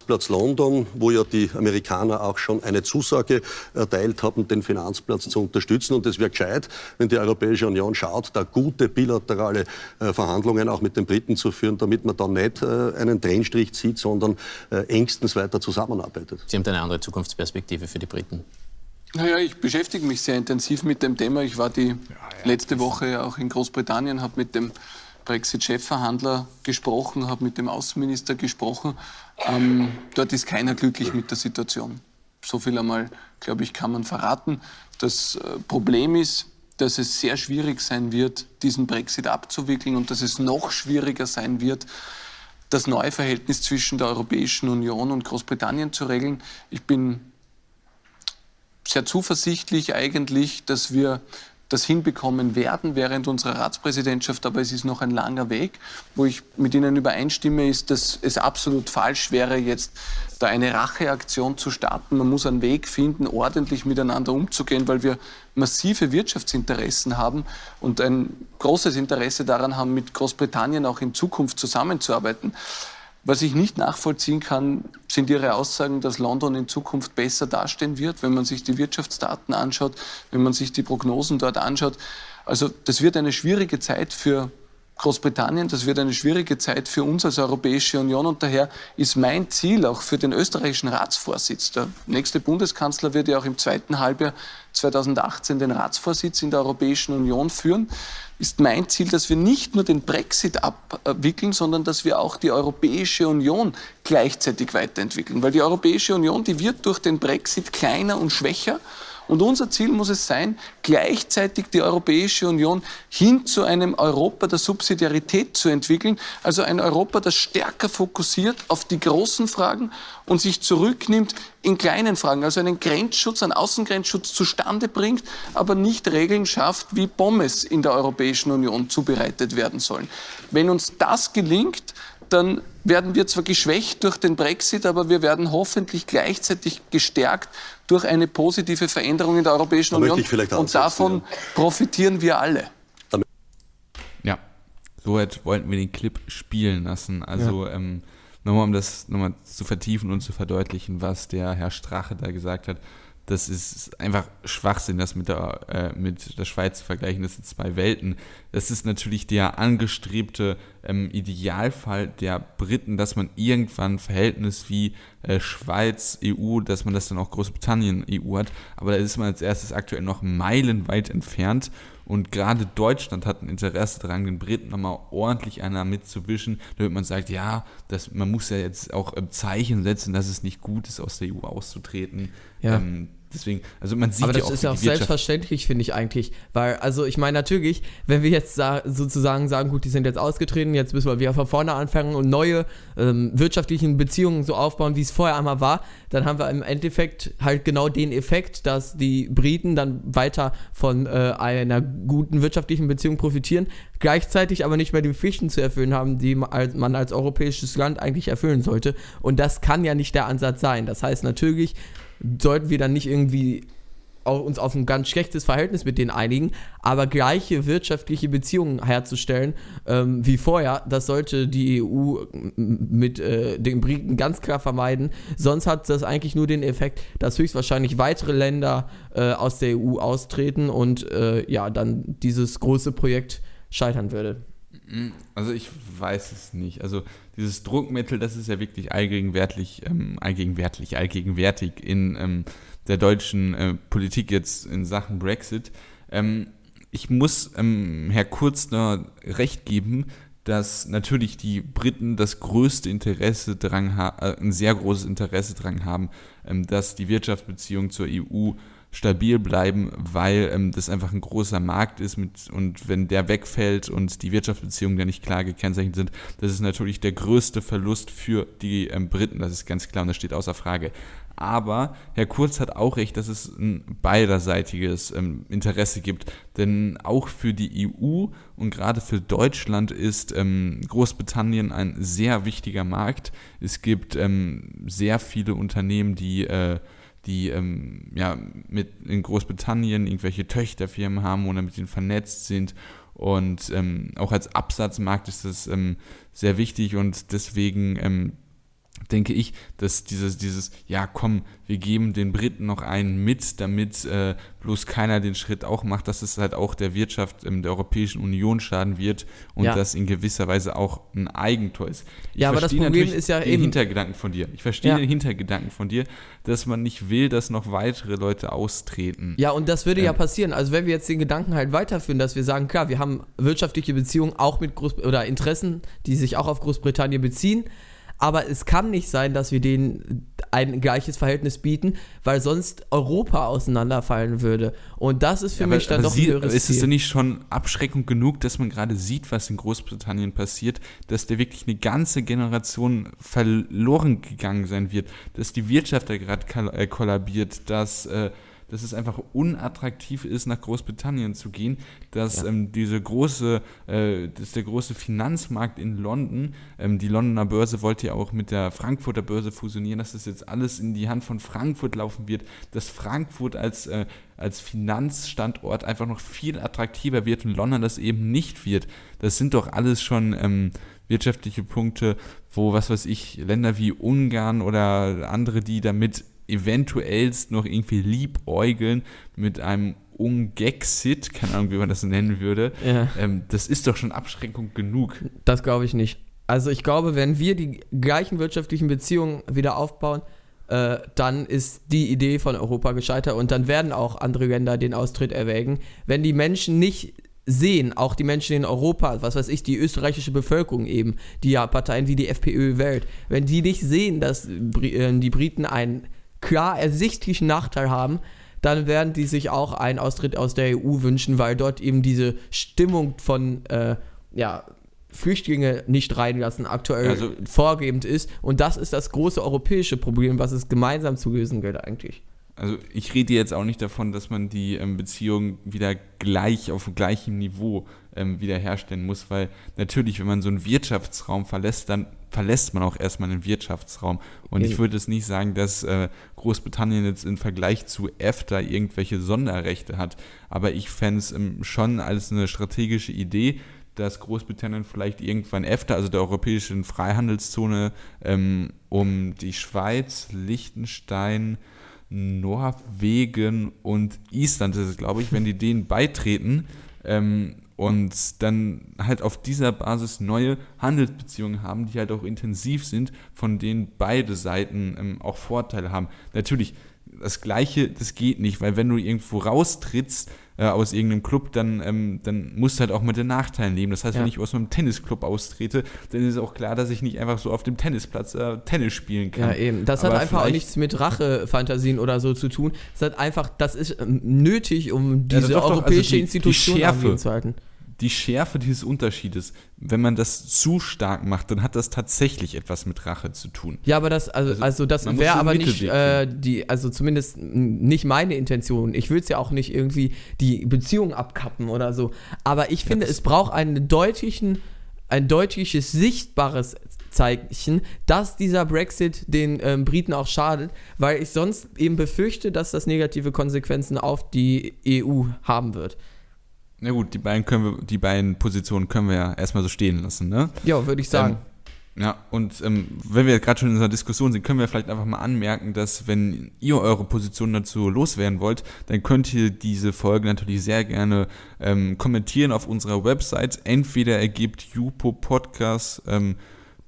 Platz London, wo ja die Amerikaner auch schon eine Zusage erteilt haben, den Finanzplatz zu unterstützen. Und es wäre gescheit, wenn die Europäische Union schaut, da gute bilaterale äh, Verhandlungen auch mit den Briten zu führen, damit man dann nicht äh, einen Trennstrich zieht, sondern äh, engstens weiter zusammenarbeitet. Sie haben eine andere Zukunftsperspektive für die Briten. Naja, ich beschäftige mich sehr intensiv mit dem Thema. Ich war die letzte Woche auch in Großbritannien, habe mit dem Brexit-Chefverhandler gesprochen, habe mit dem Außenminister gesprochen. Ähm, dort ist keiner glücklich mit der Situation. So viel einmal, glaube ich, kann man verraten. Das äh, Problem ist, dass es sehr schwierig sein wird, diesen Brexit abzuwickeln und dass es noch schwieriger sein wird, das neue Verhältnis zwischen der Europäischen Union und Großbritannien zu regeln. Ich bin sehr zuversichtlich eigentlich, dass wir das hinbekommen werden während unserer Ratspräsidentschaft, aber es ist noch ein langer Weg. Wo ich mit Ihnen übereinstimme, ist, dass es absolut falsch wäre, jetzt da eine Racheaktion zu starten. Man muss einen Weg finden, ordentlich miteinander umzugehen, weil wir massive Wirtschaftsinteressen haben und ein großes Interesse daran haben, mit Großbritannien auch in Zukunft zusammenzuarbeiten. Was ich nicht nachvollziehen kann, sind Ihre Aussagen, dass London in Zukunft besser dastehen wird, wenn man sich die Wirtschaftsdaten anschaut, wenn man sich die Prognosen dort anschaut. Also das wird eine schwierige Zeit für Großbritannien, das wird eine schwierige Zeit für uns als Europäische Union und daher ist mein Ziel auch für den österreichischen Ratsvorsitz. Der nächste Bundeskanzler wird ja auch im zweiten Halbjahr 2018 den Ratsvorsitz in der Europäischen Union führen ist mein Ziel, dass wir nicht nur den Brexit abwickeln, sondern dass wir auch die Europäische Union gleichzeitig weiterentwickeln. Weil die Europäische Union, die wird durch den Brexit kleiner und schwächer. Und unser Ziel muss es sein, gleichzeitig die Europäische Union hin zu einem Europa der Subsidiarität zu entwickeln, also ein Europa, das stärker fokussiert auf die großen Fragen und sich zurücknimmt in kleinen Fragen, also einen Grenzschutz, einen Außengrenzschutz zustande bringt, aber nicht Regeln schafft, wie Pommes in der Europäischen Union zubereitet werden sollen. Wenn uns das gelingt, dann werden wir zwar geschwächt durch den Brexit, aber wir werden hoffentlich gleichzeitig gestärkt durch eine positive Veränderung in der Europäischen da Union. Und davon ja. profitieren wir alle. Ja, so wollten wir den Clip spielen lassen. Also ja. ähm, nochmal, um das nochmal zu vertiefen und zu verdeutlichen, was der Herr Strache da gesagt hat das ist einfach Schwachsinn, das mit der, äh, mit der Schweiz zu vergleichen. Das sind zwei Welten. Das ist natürlich der angestrebte ähm, Idealfall der Briten, dass man irgendwann ein Verhältnis wie äh, Schweiz, EU, dass man das dann auch Großbritannien, EU hat. Aber da ist man als erstes aktuell noch meilenweit entfernt. Und gerade Deutschland hat ein Interesse daran, den Briten nochmal ordentlich einer mitzuwischen, damit man sagt, ja, das, man muss ja jetzt auch Zeichen setzen, dass es nicht gut ist, aus der EU auszutreten. Ja. Ähm, Deswegen, also man sieht Aber das ja auch, ist ja auch selbstverständlich, finde ich eigentlich. Weil, also ich meine natürlich, wenn wir jetzt sa sozusagen sagen, gut, die sind jetzt ausgetreten, jetzt müssen wir wieder von vorne anfangen und neue ähm, wirtschaftliche Beziehungen so aufbauen, wie es vorher einmal war, dann haben wir im Endeffekt halt genau den Effekt, dass die Briten dann weiter von äh, einer guten wirtschaftlichen Beziehung profitieren, gleichzeitig aber nicht mehr die Pflichten zu erfüllen haben, die man als europäisches Land eigentlich erfüllen sollte. Und das kann ja nicht der Ansatz sein. Das heißt natürlich, sollten wir dann nicht irgendwie uns auf ein ganz schlechtes Verhältnis mit denen einigen, aber gleiche wirtschaftliche Beziehungen herzustellen ähm, wie vorher, das sollte die EU mit äh, den Briten ganz klar vermeiden. Sonst hat das eigentlich nur den Effekt, dass höchstwahrscheinlich weitere Länder äh, aus der EU austreten und äh, ja, dann dieses große Projekt scheitern würde. Mhm. Also ich weiß es nicht. Also dieses Druckmittel, das ist ja wirklich allgegenwärtig, ähm, allgegenwärtig, allgegenwärtig in ähm, der deutschen äh, Politik jetzt in Sachen Brexit. Ähm, ich muss ähm, Herr Kurzner recht geben, dass natürlich die Briten das größte Interesse haben, äh, ein sehr großes Interesse daran haben, ähm, dass die Wirtschaftsbeziehungen zur EU stabil bleiben, weil ähm, das einfach ein großer Markt ist mit, und wenn der wegfällt und die Wirtschaftsbeziehungen da nicht klar gekennzeichnet sind, das ist natürlich der größte Verlust für die ähm, Briten, das ist ganz klar und das steht außer Frage. Aber Herr Kurz hat auch recht, dass es ein beiderseitiges ähm, Interesse gibt. Denn auch für die EU und gerade für Deutschland ist ähm, Großbritannien ein sehr wichtiger Markt. Es gibt ähm, sehr viele Unternehmen, die äh, die ähm, ja, mit in Großbritannien irgendwelche Töchterfirmen haben oder mit ihnen vernetzt sind. Und ähm, auch als Absatzmarkt ist das ähm, sehr wichtig und deswegen ähm, denke ich, dass dieses, dieses, ja komm, wir geben den Briten noch einen mit, damit äh, bloß keiner den Schritt auch macht, dass es halt auch der Wirtschaft ähm, der Europäischen Union schaden wird und Ja. das in gewisser Weise auch ein Eigentor ist. Ich Ja, aber das Problem ist ja den eben- Hintergedanken von dir. Ich verstehe Ja. den Hintergedanken von dir, dass man nicht will, dass noch weitere Leute austreten. Ja, und das würde ja Ähm. passieren. Also wenn wir jetzt den Gedanken halt weiterführen, dass wir sagen, klar, wir haben wirtschaftliche Beziehungen auch mit Groß oder Interessen, die sich auch auf Großbritannien beziehen, aber es kann nicht sein, dass wir denen ein gleiches Verhältnis bieten, weil sonst Europa auseinanderfallen würde. Und das ist für mich dann doch sie, ein höheres ist es denn nicht schon Abschreckung genug, dass man gerade sieht, was in Großbritannien passiert, dass da wirklich eine ganze Generation verloren gegangen sein wird, dass die Wirtschaft da gerade äh, kollabiert, dass, äh, dass es einfach unattraktiv ist, nach Großbritannien zu gehen, dass ähm, diese große, äh, dass der große Finanzmarkt in London, ähm, die Londoner Börse wollte ja auch mit der Frankfurter Börse fusionieren, dass das jetzt alles in die Hand von Frankfurt laufen wird, dass Frankfurt als, äh, als Finanzstandort einfach noch viel attraktiver wird und London das eben nicht wird. Das sind doch alles schon ähm, wirtschaftliche Punkte, wo, was weiß ich, Länder wie Ungarn oder andere, die damit eventuellst noch irgendwie liebäugeln mit einem Ungexit, keine Ahnung, wie man das nennen würde, Ja. ähm, das ist doch schon Abschreckung genug. Das glaube ich nicht. Also ich glaube, wenn wir die gleichen wirtschaftlichen Beziehungen wieder aufbauen, äh, dann ist die Idee von Europa gescheitert und dann werden auch andere Länder den Austritt erwägen. Wenn die Menschen nicht sehen, auch die Menschen in Europa, was weiß ich, die österreichische Bevölkerung eben, die ja Parteien wie die FPÖ wählt, wenn die nicht sehen, dass äh, die Briten einen klar ersichtlichen Nachteil haben, dann werden die sich auch einen Austritt aus der EU wünschen, weil dort eben diese Stimmung von äh, ja, Flüchtlinge nicht reinlassen aktuell Also- vorgebend ist. Und das ist das große europäische Problem, was es gemeinsam zu lösen gilt eigentlich. Also ich rede jetzt auch nicht davon, dass man die ähm, Beziehung wieder gleich auf gleichem Niveau ähm, wiederherstellen muss, weil natürlich, wenn man so einen Wirtschaftsraum verlässt, dann verlässt man auch erstmal einen Wirtschaftsraum. Und ich Eben. würde es nicht sagen, dass äh, Großbritannien jetzt im Vergleich zu EFTA irgendwelche Sonderrechte hat. Aber ich fände es ähm, schon als eine strategische Idee, dass Großbritannien vielleicht irgendwann EFTA, also der Europäischen Freihandelszone, ähm, um die Schweiz, Liechtenstein, Norwegen und Island ist es, glaube ich, wenn die denen beitreten ähm, und dann halt auf dieser Basis neue Handelsbeziehungen haben, die halt auch intensiv sind, von denen beide Seiten ähm, auch Vorteile haben. Natürlich, das Gleiche, das geht nicht, weil wenn du irgendwo raustrittst äh, aus irgendeinem Club, dann, ähm, dann musst du halt auch mit den Nachteilen leben. Das heißt, Ja. wenn ich aus einem Tennisclub austrete, dann ist auch klar, dass ich nicht einfach so auf dem Tennisplatz äh, Tennis spielen kann. Ja, eben. Das Aber hat einfach auch nichts mit Rachefantasien oder so zu tun. Es hat einfach, das ist ähm, nötig, um Ja, diese doch, doch, also europäische die- die Institution Schärfe. Leben zu halten. Die Schärfe dieses Unterschiedes, wenn man das zu stark macht, dann hat das tatsächlich etwas mit Rache zu tun. Ja, aber das, also, Also, also das wäre aber nicht äh, die, also zumindest nicht meine Intention. Ich will es ja auch nicht irgendwie die Beziehung abkappen oder so. Aber ich finde, es braucht einen deutlichen, ein deutliches, sichtbares Zeichen, dass dieser Brexit den ähm, Briten auch schadet, weil ich sonst eben befürchte, dass das negative Konsequenzen auf die EU haben wird. Na gut, die beiden können wir, die beiden Positionen können wir ja erstmal so stehen lassen, ne? Ja, würde ich sagen. Ähm, ja, und ähm, wenn wir gerade schon in unserer Diskussion sind, können wir vielleicht einfach mal anmerken, dass wenn ihr eure Position dazu loswerden wollt, dann könnt ihr diese Folge natürlich sehr gerne ähm, kommentieren auf unserer Website. Entweder ergibt Jupo Podcast ähm,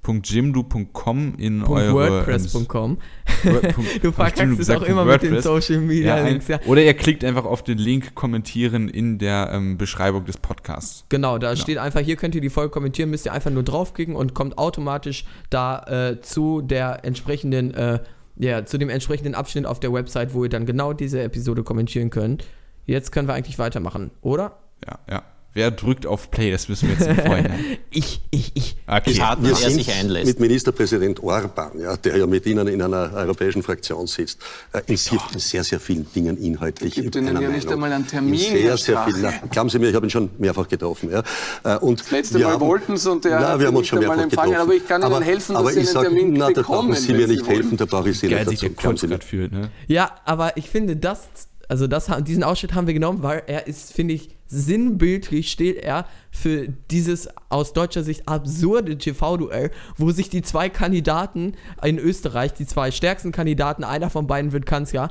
.jimdo.com in eure WordPress.com. Word- Du verkackst es auch immer mit den? Social Media Ja, Links, ja. Oder ihr klickt einfach auf den Link kommentieren in der ähm, Beschreibung des Podcasts. Genau, da steht einfach, hier könnt ihr die Folge kommentieren, müsst ihr einfach nur draufklicken und kommt automatisch da äh, zu der entsprechenden, äh, ja, zu dem entsprechenden Abschnitt auf der Website, wo ihr dann genau diese Episode kommentieren könnt. Jetzt können wir eigentlich weitermachen, oder? Ja, ja. Wer drückt auf Play? Das müssen wir jetzt im Vorhinein. Ich, ich, ich. Okay. Partner, Wir er sind sich einlässt. mit Ministerpräsident Orban, ja, der ja mit Ihnen in einer europäischen Fraktion sitzt, äh, in sehr, in sehr, sehr vielen Dingen inhaltlich. Gibt Ihnen ja nicht Meinung. einmal einen Termin, In sehr, sehr vielen. Na, glauben Sie mir, ich habe ihn schon mehrfach getroffen. Ja. Äh, Und Das letzte wir Mal haben- wollten Sie und er Na, hat wir haben Sie uns schon nicht einmal mehrfach empfangen, getroffen. aber ich kann Ihnen helfen, dass aber Sie ich einen sag, Termin na, da bekommen, brauchen Sie mir Sie nicht wollen. helfen, da brauche ich Sie Geil nicht dazu. der Kurz Sie ne? Ja, aber ich finde, das Also das, diesen Ausschnitt haben wir genommen, weil er ist, finde ich, sinnbildlich steht er für dieses aus deutscher Sicht absurde TV-Duell, wo sich die zwei Kandidaten in Österreich, die zwei stärksten Kandidaten, einer von beiden wird Kanzler,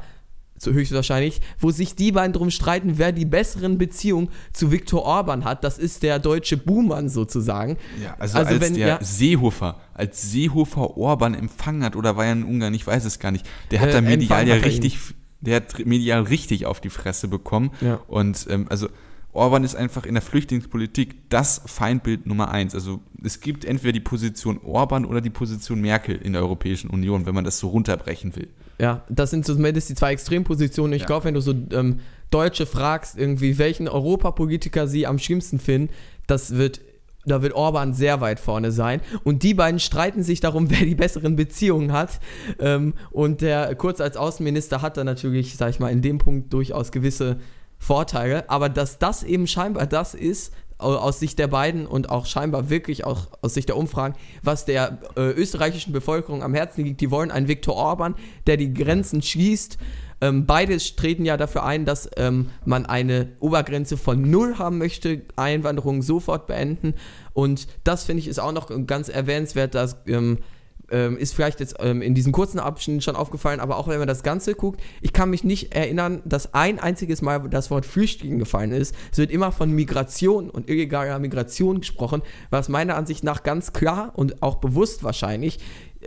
so höchstwahrscheinlich, wo sich die beiden drum streiten, wer die besseren Beziehungen zu Viktor Orban hat. Das ist der deutsche Buhmann sozusagen. Ja, also, also als wenn, der ja, Seehofer, als Seehofer Orban empfangen hat, oder war er in Ungarn, ich weiß es gar nicht, der hat äh, da medial ja richtig, der hat medial richtig auf die Fresse bekommen. Ja. Und ähm, also Orban ist einfach in der Flüchtlingspolitik das Feindbild Nummer eins. Also es gibt entweder die Position Orban oder die Position Merkel in der Europäischen Union, wenn man das so runterbrechen will. Ja, das sind zumindest die zwei Extrempositionen. Ich ja. glaube, wenn du so ähm, Deutsche fragst, irgendwie, welchen Europapolitiker sie am schlimmsten finden, das wird da wird Orban sehr weit vorne sein. Und die beiden streiten sich darum, wer die besseren Beziehungen hat. Ähm, und der Kurz als Außenminister hat da natürlich, sag ich mal, in dem Punkt durchaus gewisse Vorteile, aber dass das eben scheinbar das ist, aus Sicht der beiden und auch scheinbar wirklich auch aus Sicht der Umfragen, was der äh, österreichischen Bevölkerung am Herzen liegt. Die wollen einen Viktor Orban, der die Grenzen schließt. Ähm, beide treten ja dafür ein, dass ähm, man eine Obergrenze von null haben möchte, Einwanderung sofort beenden. Und das finde ich ist auch noch ganz erwähnenswert, dass ähm, ähm, ist vielleicht jetzt ähm, in diesem kurzen Abschnitt schon aufgefallen, aber auch wenn man das Ganze guckt, ich kann mich nicht erinnern, dass ein einziges Mal das Wort Flüchtling gefallen ist. Es wird immer von Migration und illegaler Migration gesprochen, was meiner Ansicht nach ganz klar und auch bewusst wahrscheinlich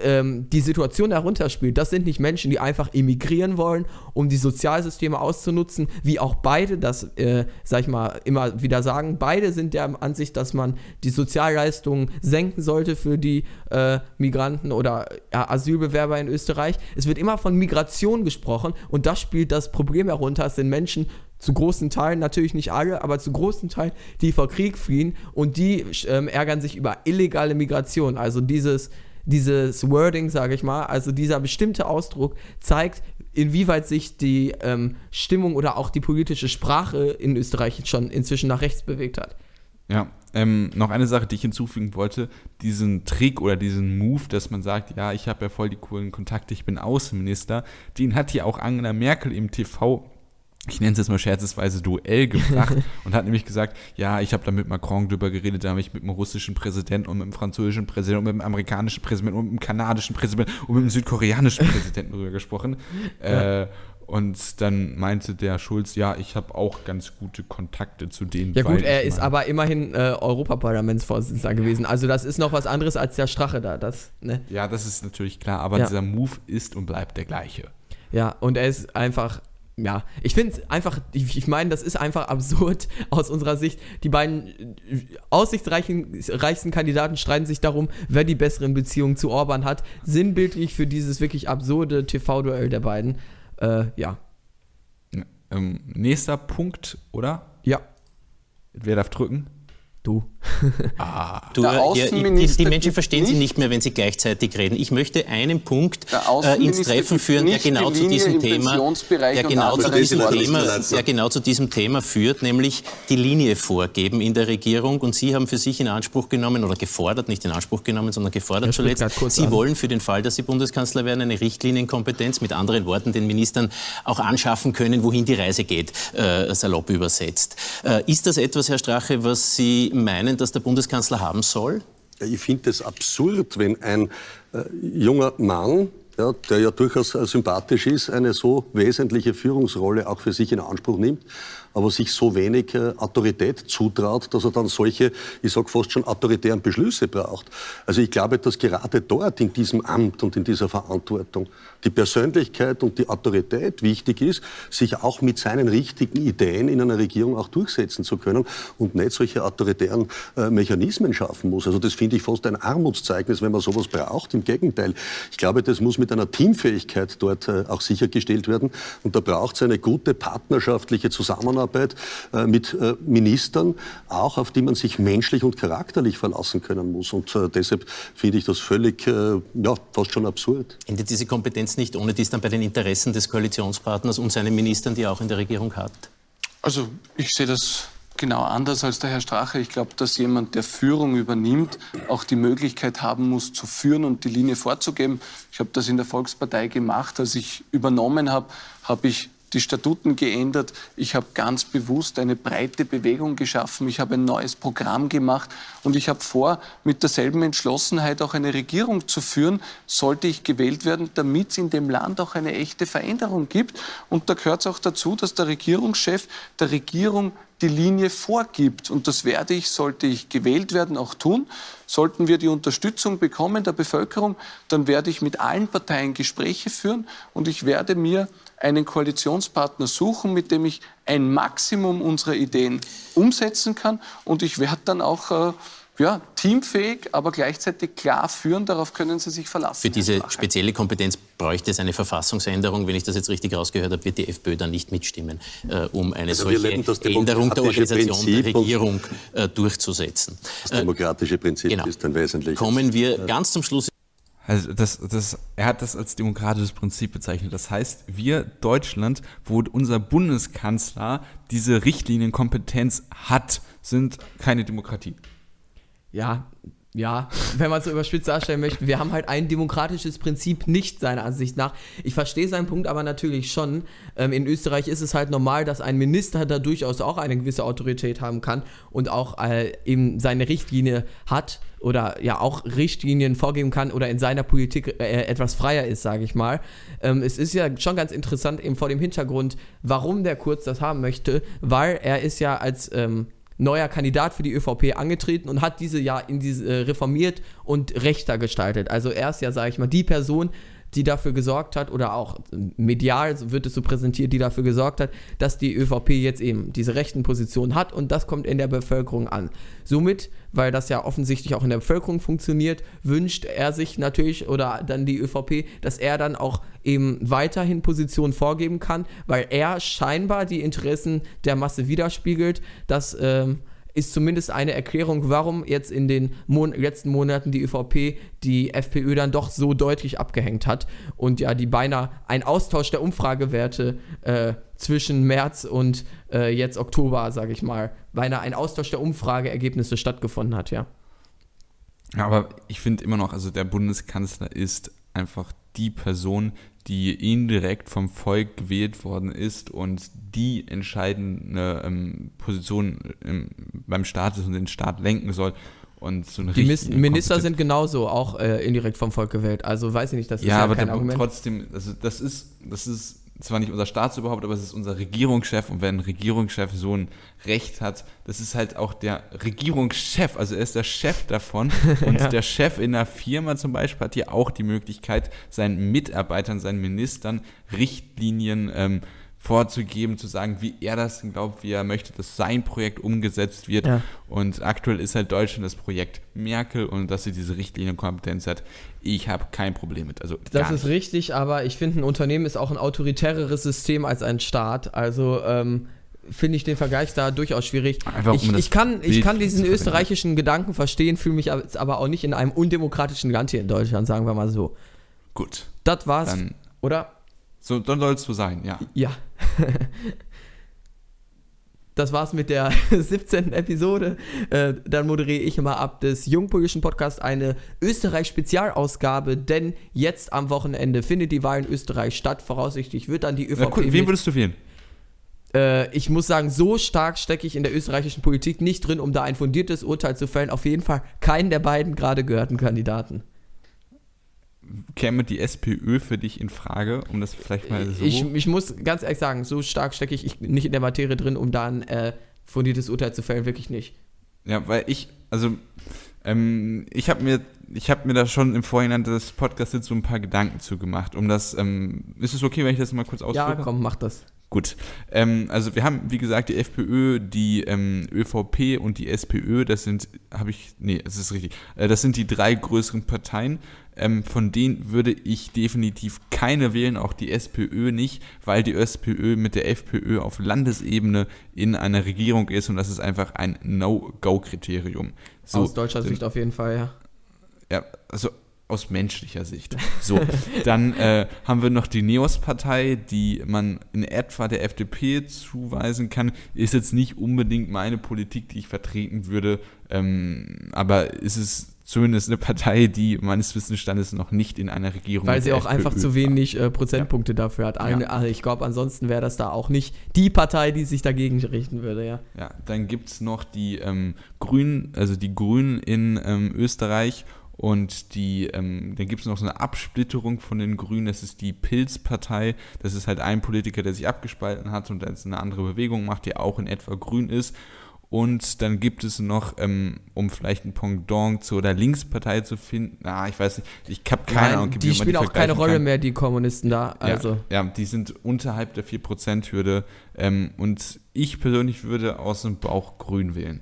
ähm, die Situation herunterspielt. Das sind nicht Menschen, die einfach emigrieren wollen, um die Sozialsysteme auszunutzen, wie auch beide das, äh, sag ich mal, immer wieder sagen. Beide sind der Ansicht, dass man die Sozialleistungen senken sollte für die äh, Migranten oder ja, Asylbewerber in Österreich. Es wird immer von Migration gesprochen und das spielt das Problem herunter. Es sind Menschen, zu großen Teilen, natürlich nicht alle, aber zu großen Teilen, die vor Krieg fliehen und die ähm, ärgern sich über illegale Migration. Also dieses dieses Wording, sage ich mal, also dieser bestimmte Ausdruck zeigt, inwieweit sich die ähm, Stimmung oder auch die politische Sprache in Österreich schon inzwischen nach rechts bewegt hat. Ja, ähm, noch eine Sache, die ich hinzufügen wollte, diesen Trick oder diesen Move, dass man sagt, ja, ich habe ja voll die coolen Kontakte, ich bin Außenminister, den hat ja auch Angela Merkel im TV ich nenne es jetzt mal scherzesweise Duell gebracht und hat nämlich gesagt, ja, ich habe da mit Macron drüber geredet, da habe ich mit dem russischen Präsidenten und mit dem französischen Präsidenten und mit dem amerikanischen Präsidenten und mit dem kanadischen Präsidenten und mit dem südkoreanischen Präsidenten drüber gesprochen. Ja. Äh, und dann meinte der Schulz, ja, ich habe auch ganz gute Kontakte zu denen. Ja gut, er ist aber immerhin äh, Europaparlamentsvorsitzender gewesen. Also das ist noch was anderes als der Strache da. Das, ne? Ja, das ist natürlich klar, aber ja. dieser Move ist und bleibt der gleiche. Ja, und er ist einfach ja, ich finde es einfach, ich, ich meine, das ist einfach absurd aus unserer Sicht. Die beiden äh, aussichtsreichsten Kandidaten streiten sich darum, wer die besseren Beziehungen zu Orban hat. Sinnbildlich für dieses wirklich absurde TV-Duell der beiden. Äh, ja. Ähm, nächster Punkt, oder? Ja. Wer darf drücken? Du. Ah. du die, die, Menschen verstehen nicht. Sie nicht mehr, wenn sie gleichzeitig reden. Ich möchte einen Punkt äh, ins Treffen führen, der genau zu diesem Thema, der genau zu diesem Thema, der genau zu diesem Thema führt, nämlich die Linie vorgeben in der Regierung. Und Sie haben für sich in Anspruch genommen oder gefordert, nicht in Anspruch genommen, sondern gefordert zuletzt. Sie an. wollen für den Fall, dass Sie Bundeskanzler werden, eine Richtlinienkompetenz, mit anderen Worten, den Ministern auch anschaffen können, wohin die Reise geht, äh, salopp übersetzt. Äh, ist das etwas, Herr Strache, was Sie meinen, dass der Bundeskanzler haben soll? Ich finde es absurd, wenn ein äh, junger Mann, ja, der ja durchaus äh, sympathisch ist, eine so wesentliche Führungsrolle auch für sich in Anspruch nimmt aber sich so wenig äh, Autorität zutraut, dass er dann solche, ich sage fast schon autoritären Beschlüsse braucht. Also ich glaube, dass gerade dort in diesem Amt und in dieser Verantwortung die Persönlichkeit und die Autorität wichtig ist, sich auch mit seinen richtigen Ideen in einer Regierung auch durchsetzen zu können und nicht solche autoritären äh, Mechanismen schaffen muss. Also das finde ich fast ein Armutszeugnis, wenn man sowas braucht. Im Gegenteil, ich glaube, das muss mit einer Teamfähigkeit dort äh, auch sichergestellt werden und da braucht es eine gute partnerschaftliche Zusammenarbeit Zusammenarbeit äh, mit äh, Ministern, auch auf die man sich menschlich und charakterlich verlassen können muss. Und äh, deshalb finde ich das völlig, ja, fast schon absurd. Endet diese Kompetenz nicht ohne dies dann bei den Interessen des Koalitionspartners und seinen Ministern, die er auch in der Regierung hat? Also ich sehe das genau anders als der Herr Strache. Ich glaube, dass jemand, der Führung übernimmt, auch die Möglichkeit haben muss, zu führen und die Linie vorzugeben. Ich habe das in der Volkspartei gemacht. Als ich übernommen habe, habe ich die Statuten geändert. Ich habe ganz bewusst eine breite Bewegung geschaffen. Ich habe ein neues Programm gemacht und ich habe vor, mit derselben Entschlossenheit auch eine Regierung zu führen, sollte ich gewählt werden, damit es in dem Land auch eine echte Veränderung gibt. Und da gehört es auch dazu, dass der Regierungschef der Regierung die Linie vorgibt. Und das werde ich, sollte ich gewählt werden, auch tun. Sollten wir die Unterstützung bekommen der Bevölkerung, dann werde ich mit allen Parteien Gespräche führen und ich werde mir einen Koalitionspartner suchen, mit dem ich ein Maximum unserer Ideen umsetzen kann. Und ich werde dann auch äh, ja, teamfähig, aber gleichzeitig klar führen. Darauf können Sie sich verlassen. Für diese spezielle Kompetenz bräuchte es eine Verfassungsänderung. Wenn ich das jetzt richtig rausgehört habe, wird die FPÖ dann nicht mitstimmen, äh, um eine also solche Änderung der Organisation Prinzip der Regierung äh, durchzusetzen. Das demokratische Prinzip genau. ist ein wesentliches. Kommen wir ganz zum Schluss. Also das, das, er hat das als demokratisches Prinzip bezeichnet. Das heißt, wir Deutschland, wo unser Bundeskanzler diese Richtlinienkompetenz hat, sind keine Demokratie ja, ja, wenn man es so überspitzt darstellen möchte, wir haben halt ein demokratisches Prinzip nicht, seiner Ansicht nach. Ich verstehe seinen Punkt aber natürlich schon. Ähm, in Österreich ist es halt normal, dass ein Minister da durchaus auch eine gewisse Autorität haben kann und auch äh, eben seine Richtlinie hat oder ja auch Richtlinien vorgeben kann oder in seiner Politik äh, etwas freier ist, sage ich mal. Ähm, es ist ja schon ganz interessant eben vor dem Hintergrund, warum der Kurz das haben möchte, weil er ist ja als... Ähm, neuer Kandidat für die ÖVP angetreten und hat diese ja in diese äh, reformiert und rechter gestaltet. Also er ist ja, sage ich mal, die Person, die dafür gesorgt hat, oder auch medial wird es so präsentiert, die dafür gesorgt hat, dass die ÖVP jetzt eben diese rechten Positionen hat und das kommt in der Bevölkerung an. Somit, weil das ja offensichtlich auch in der Bevölkerung funktioniert, wünscht er sich natürlich oder dann die ÖVP, dass er dann auch eben weiterhin Positionen vorgeben kann, weil er scheinbar die Interessen der Masse widerspiegelt, dass ähm, ist zumindest eine Erklärung, warum jetzt in den Mon letzten Monaten die ÖVP die FPÖ dann doch so deutlich abgehängt hat und ja, die beinahe ein Austausch der Umfragewerte äh, zwischen März und äh, jetzt Oktober, sage ich mal, beinahe ein Austausch der Umfrageergebnisse stattgefunden hat, ja. Aber ich finde immer noch, also der Bundeskanzler ist einfach die Person, die indirekt vom Volk gewählt worden ist und die entscheidende ähm, Position im, beim Staat ist und den Staat lenken soll. Und so eine die Minister sind genauso auch äh, indirekt vom Volk gewählt. Also weiß ich nicht, das ist ja, ja aber kein Argument. trotzdem, also das ist, das ist zwar nicht unser Staatsoberhaupt, aber es ist unser Regierungschef und wenn ein Regierungschef so ein Recht hat, das ist halt auch der Regierungschef, also er ist der Chef davon und ja. der Chef in einer Firma zum Beispiel hat hier auch die Möglichkeit, seinen Mitarbeitern, seinen Ministern Richtlinien ähm, vorzugeben, zu sagen, wie er das glaubt, wie er möchte, dass sein Projekt umgesetzt wird. Ja. Und aktuell ist halt Deutschland das Projekt Merkel und dass sie diese Richtlinienkompetenz hat. Ich habe kein Problem mit. Also das ist richtig, aber ich finde, ein Unternehmen ist auch ein autoritäreres System als ein Staat. Also ähm, finde ich den Vergleich da durchaus schwierig. Einfach, um ich, ich, kann, ich kann diesen österreichischen Gedanken verstehen, fühle mich aber auch nicht in einem undemokratischen Land hier in Deutschland, sagen wir mal so. Gut. Das war's, Dann, oder? So, dann soll es so sein, ja. Ja. das war's mit der 17. Episode. Äh, dann moderiere ich mal ab des Jungpolitischen Podcasts eine Österreich-Spezialausgabe, denn jetzt am Wochenende findet die Wahl in Österreich statt. Voraussichtlich wird dann die ÖVP. Ja, cool. Wen würdest du wählen? Äh, ich muss sagen, so stark stecke ich in der österreichischen Politik nicht drin, um da ein fundiertes Urteil zu fällen. Auf jeden Fall keinen der beiden gerade gehörten Kandidaten käme die SPÖ für dich in Frage, um das vielleicht mal so. Ich, ich muss ganz ehrlich sagen, so stark stecke ich nicht in der Materie drin, um da ein äh, fundiertes Urteil zu fällen, wirklich nicht. Ja, weil ich, also ähm, ich habe mir, ich habe mir da schon im Vorhinein des Podcasts jetzt so ein paar Gedanken zu gemacht, um das, ähm, ist es okay, wenn ich das mal kurz ausführe? Ja, komm, mach das. Gut. Ähm, also wir haben, wie gesagt, die FPÖ, die ähm, ÖVP und die SPÖ, das sind, habe ich, nee, das ist richtig, äh, das sind die drei größeren Parteien. Ähm, von denen würde ich definitiv keine wählen, auch die SPÖ nicht, weil die SPÖ mit der FPÖ auf Landesebene in einer Regierung ist und das ist einfach ein No-Go-Kriterium. So, Aus deutscher Sicht auf jeden Fall, ja. Ja, also aus menschlicher Sicht. So, dann äh, haben wir noch die Neos-Partei, die man in etwa der FDP zuweisen kann. Ist jetzt nicht unbedingt meine Politik, die ich vertreten würde, ähm, aber ist es zumindest eine Partei, die meines Wissensstandes noch nicht in einer Regierung Weil mit sie auch einfach FPÖ zu war. wenig äh, Prozentpunkte dafür hat. Eine, Ja. also ich glaube, ansonsten wäre das da auch nicht die Partei, die sich dagegen richten würde, ja. Ja, dann gibt es noch die ähm, Grünen, also die Grünen in ähm, Österreich und die, ähm, dann gibt es noch so eine Absplitterung von den Grünen, das ist die Pilzpartei. Das ist halt ein Politiker, der sich abgespalten hat und jetzt eine andere Bewegung macht, die auch in etwa grün ist. Und dann gibt es noch, ähm, um vielleicht ein Pendant zu oder Linkspartei zu finden, ah, ich weiß nicht, ich habe keine Nein, Ahnung, wie die man spielen auch keine Rolle kann. mehr, die Kommunisten da. Also. Ja, ja, die sind unterhalb der 4%-Hürde. Ähm, und ich persönlich würde aus dem Bauch grün wählen.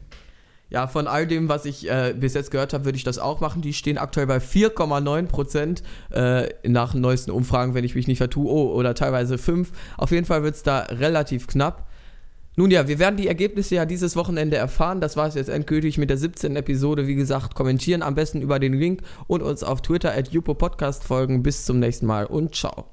Ja, von all dem, was ich äh, bis jetzt gehört habe, würde ich das auch machen. Die stehen aktuell bei 4,9 Prozent äh, nach neuesten Umfragen, wenn ich mich nicht vertue. Oh, oder teilweise 5. Auf jeden Fall wird es da relativ knapp. Nun ja, wir werden die Ergebnisse ja dieses Wochenende erfahren. Das war es jetzt endgültig mit der 17. Episode. Wie gesagt, kommentieren am besten über den Link und uns auf Twitter at Podcast folgen. Bis zum nächsten Mal und ciao.